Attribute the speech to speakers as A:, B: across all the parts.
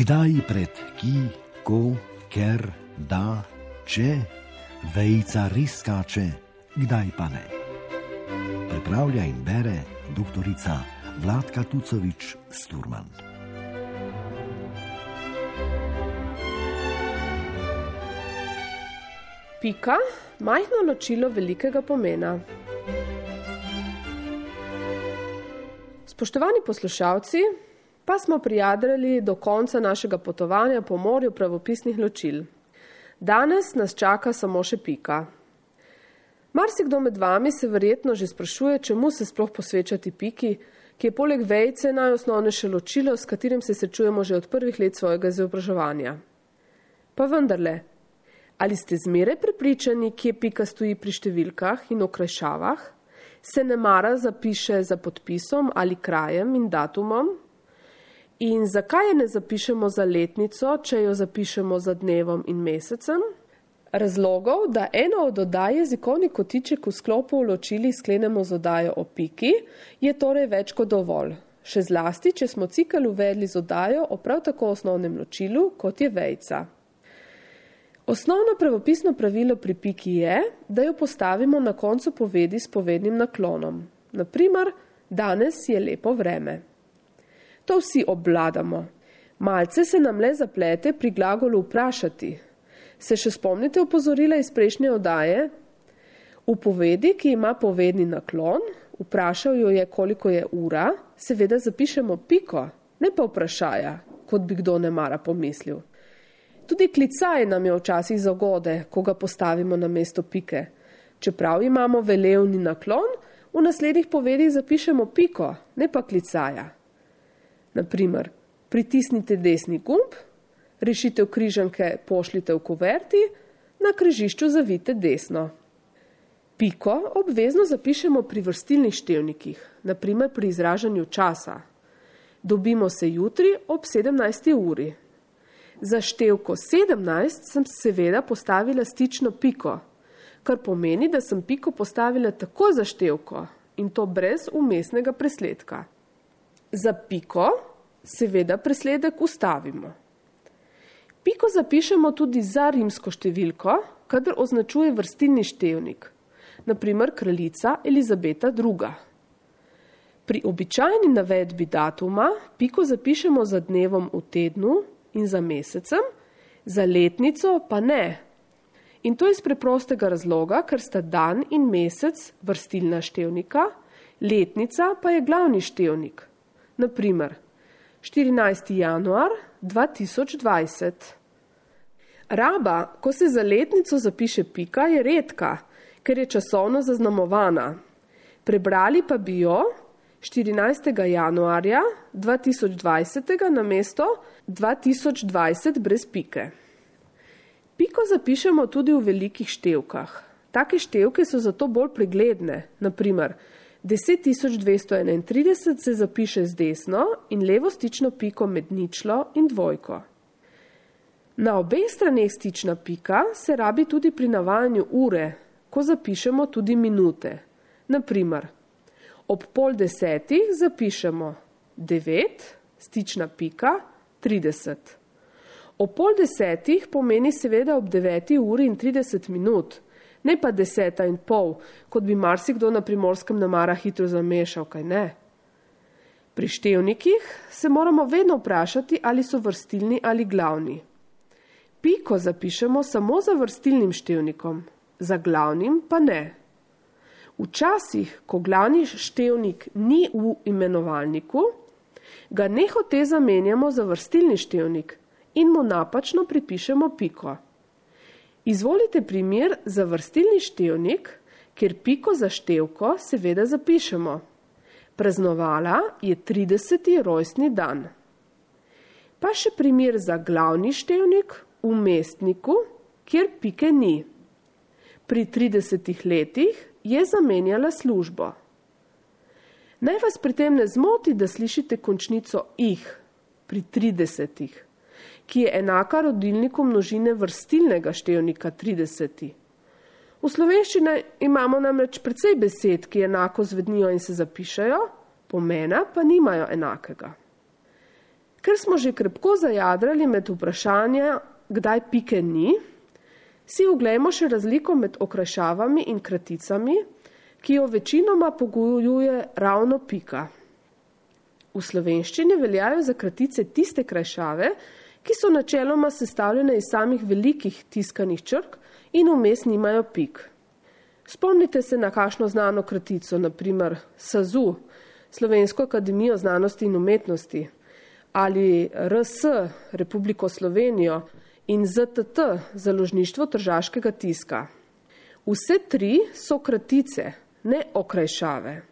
A: Kdaj pred ki, ko, ker, da, če, vejca res skače, kdaj pa ne. Pripravlja in bere doktorica Vladka Tucovič Sturman.
B: Pika, majhno ločilo velikega pomena. Spoštovani poslušalci, pa smo prijadrali do konca našega potovanja po morju pravopisnih ločil. Danes nas čaka samo še pika. Marsikdo med vami se verjetno že sprašuje, čemu se sploh posvečati piki, ki je poleg vejce najosnovnejše ločilo, s katerim se srečujemo že od prvih let svojega izobraževanja. Pa vendarle, ali ste zmeraj prepričani, kje pika stoji pri številkah in okrajšavah, se ne mara zapiše za podpisom ali krajem in datumom, In zakaj je ne zapišemo za letnico, če jo zapišemo za dnevom in mesecem? Razlogov, da eno od oddaj jezikovni kotiček v sklopu ločili sklenemo z oddajo o piki, je torej več kot dovolj. Še zlasti, če smo cikl uvedli z oddajo o prav tako osnovnem ločilu, kot je vejca. Osnovno pravopisno pravilo pri piki je, da jo postavimo na koncu povedi s povednim naklonom. Naprimer, danes je lepo vreme. To vsi obvladamo. Malce se nam le zaplete pri glagolu vprašati. Se še spomnite opozorila iz prejšnje oddaje? V povedi, ki ima povedni naklon, vprašal jo je, koliko je ura, seveda zapišemo piko, ne pa vprašaja, kot bi kdo ne mara pomislil. Tudi klicaj nam je včasih zagode, ko ga postavimo na mesto pike. Čeprav imamo velevni naklon, v naslednjih povedih zapišemo piko, ne pa klicaja. Naprimer, pritisnite desni gumb, rešitev križanke pošljite v kuverti, na križišču zavite desno. Piko obvezno zapišemo pri vrstilnih števnikih, naprimer pri izražanju časa. Dobimo se jutri ob 17. uri. Za števko 17 sem seveda postavila stično piko, kar pomeni, da sem piko postavila tako za števko in to brez umestnega presledka. Za piko seveda presledek ustavimo. Piko zapišemo tudi za rimsko številko, kadar označuje vrstilni števnik, naprimer kraljica Elizabeta II. Pri običajni navedbi datuma piko zapišemo za dnevom v tednu in za mesecem, za letnico pa ne. In to iz preprostega razloga, ker sta dan in mesec vrstilna števnika, letnica pa je glavni števnik naprimer 14. januar 2020. Raba, ko se za letnico zapiše pika, je redka, ker je časovno zaznamovana. Prebrali pa bi jo 14. januarja 2020 na mesto 2020 brez pike. Piko zapišemo tudi v velikih števkah. Take števke so zato bolj pregledne, naprimer 10231 se zapiše z desno in levo stično piko med ničlo in dvojko. Na obeh straneh stična pika se rabi tudi pri navajanju ure, ko zapišemo tudi minute. Naprimer, ob pol desetih zapišemo 9, stična pika 30. Ob pol desetih pomeni seveda ob 9 uri in 30 minut, ne pa deseta in pol, kot bi marsikdo na primorskem namara hitro zamešal, kaj ne. Pri števnikih se moramo vedno vprašati, ali so vrstilni ali glavni. Piko zapišemo samo za vrstilnim števnikom, za glavnim pa ne. Včasih, ko glavni števnik ni v imenovalniku, ga nehote zamenjamo za vrstilni števnik in mu napačno pripišemo piko. Izvolite primer za vrstilni števnik, kjer piko za števko seveda zapišemo. Praznovala je 30. rojstni dan. Pa še primer za glavni števnik v mestniku, kjer pike ni. Pri 30 letih je zamenjala službo. Naj vas pri tem ne zmoti, da slišite končnico ih pri 30 ki je enaka rodilniku množine vrstilnega števnika 30. V slovenščini imamo namreč precej besed, ki enako zvednijo in se zapišajo, pomena pa nimajo enakega. Ker smo že krepko zajadrali med vprašanja, kdaj pike ni, si uglejmo še razliko med okrašavami in kraticami, ki jo večinoma pogojuje ravno pika. V slovenščini veljajo za kratice tiste krajšave, ki so načeloma sestavljene iz samih velikih tiskanih črk in vmes nimajo pik. Spomnite se na kakšno znano kratico, naprimer SAZU, Slovensko akademijo znanosti in umetnosti, ali RS, Republiko Slovenijo in ZTT, založništvo tržaškega tiska. Vse tri so kratice, ne okrajšave.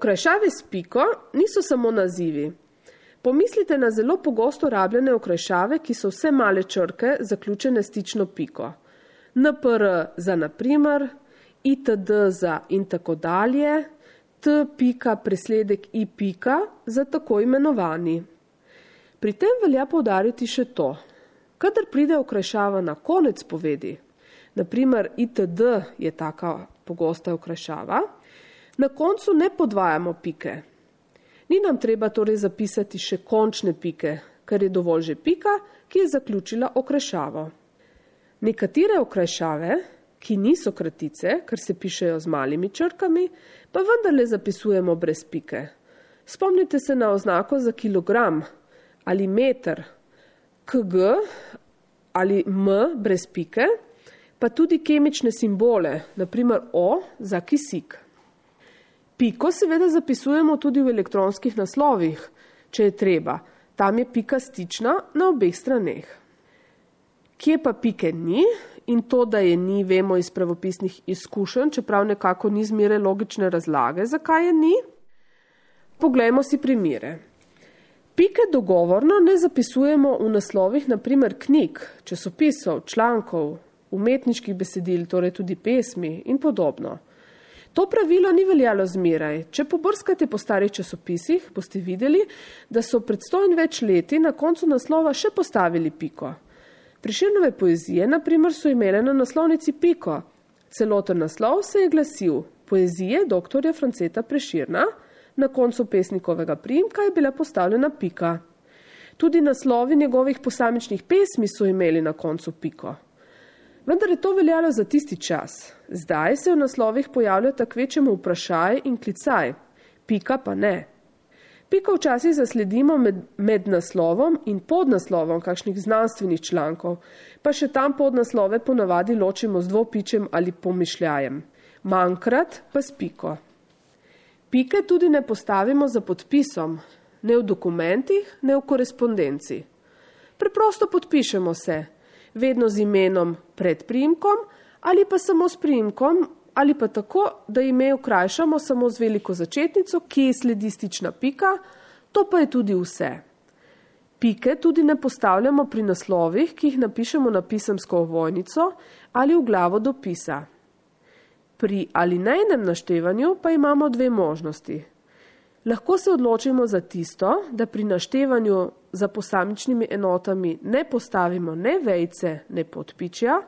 B: Okrajšave s piko niso samo nazivi. Pomislite na zelo pogosto rabljene okrajšave, ki so vse male črke zaključene stično piko. NPR za naprimer, ITD za in tako dalje, T pika presledek I pika za tako imenovani. Pri tem velja povdariti še to. Kadar pride okrajšava na konec povedi, naprimer ITD je taka pogosta okrajšava, na koncu ne podvajamo pike. Ni nam treba torej zapisati še končne pike, ker je dovolj že pika, ki je zaključila okrajšavo. Nekatere okrajšave, ki niso kratice, ker se pišejo z malimi črkami, pa vendarle zapisujemo brez pike. Spomnite se na oznako za kilogram ali meter, kg ali m brez pike, pa tudi kemične simbole, naprimer o za kisik. Piko seveda zapisujemo tudi v elektronskih naslovih, če je treba. Tam je pika stična na obeh straneh. Kje pa pike ni in to, da je ni, vemo iz pravopisnih izkušenj, čeprav nekako ni zmere logične razlage, zakaj je ni. Poglejmo si primere. Pike dogovorno ne zapisujemo v naslovih, naprimer knjig, časopisov, člankov, umetniških besedil, torej tudi pesmi in podobno. To pravilo ni veljalo zmeraj. Če pobrskate po starih časopisih, boste videli, da so pred sto in več leti na koncu naslova še postavili piko. Priširnove poezije, na primer, so imele na naslovnici piko. Celoten naslov se je glasil Poezije dr. Franceta Preširna, na koncu pesnikovega primka je bila postavljena pika. Tudi naslovi njegovih posamičnih pesmi so imeli na koncu piko. Vendar je to veljalo za tisti čas. Zdaj se v naslovih pojavljata kvečemu vprašaj in klicaj, pika pa ne. Pika včasih zasledimo med, med naslovom in podnaslovom kakšnih znanstvenih člankov, pa še tam podnaslove ponavadi ločimo z dvopičem ali pomišljajem. Manjkrat pa s piko. Pike tudi ne postavimo za podpisom, ne v dokumentih, ne v korespondenci. Preprosto podpišemo se, vedno z imenom pred primkom ali pa samo s primkom ali pa tako, da ime okrajšamo samo z veliko začetnico, ki je sledi stična pika, to pa je tudi vse. Pike tudi ne postavljamo pri naslovih, ki jih napišemo na pisemsko ovojnico ali v glavo dopisa. Pri alinejnem naštevanju pa imamo dve možnosti. Lahko se odločimo za tisto, da pri naštevanju za posamičnimi enotami ne postavimo ne vejce, ne podpičja,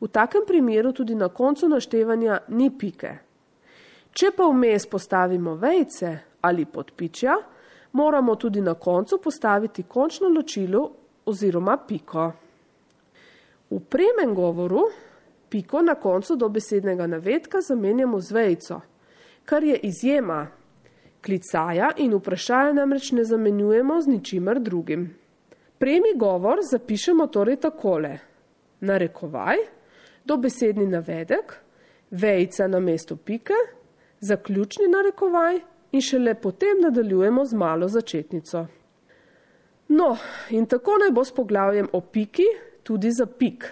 B: v takem primeru tudi na koncu naštevanja ni pike. Če pa vmes postavimo vejce ali podpičja, moramo tudi na koncu postaviti končno ločilo oziroma piko. V premen govoru piko na koncu dobesednega navedka zamenjamo z vejco, kar je izjema Klicaja in vprašanja namreč ne zamenjujemo z ničimer drugim. Premi govor zapišemo torej takole. Narekovaj, dobesedni navedek, vejca na mesto pike, zaključni narekovaj in šele potem nadaljujemo z malo začetnico. No, in tako naj bo s poglavjem o piki tudi za pik.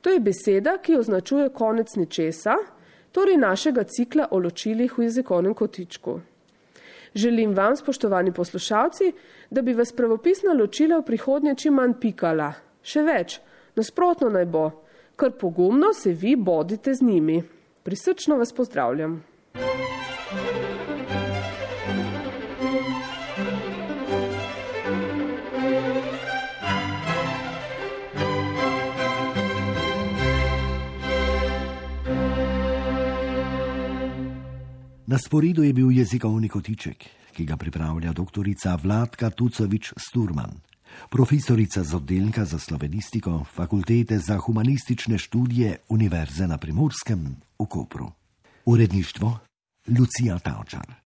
B: To je beseda, ki označuje konec nečesa, torej našega cikla o ločilih v jezikovnem kotičku. Želim vam, spoštovani poslušalci, da bi vas pravopisna ločila v prihodnje čim manj pikala. Še več, nasprotno naj bo, kar pogumno se vi bodite z njimi. Prisrčno vas pozdravljam.
A: Na sporedu je bil jezikovni kotiček, ki ga pripravlja doktorica Vladka Tucovič Sturman, profesorica z oddelka za slovenistiko Fakultete za humanistične študije Univerze na Primorskem v Kopru. Uredništvo Lucija Tavčar.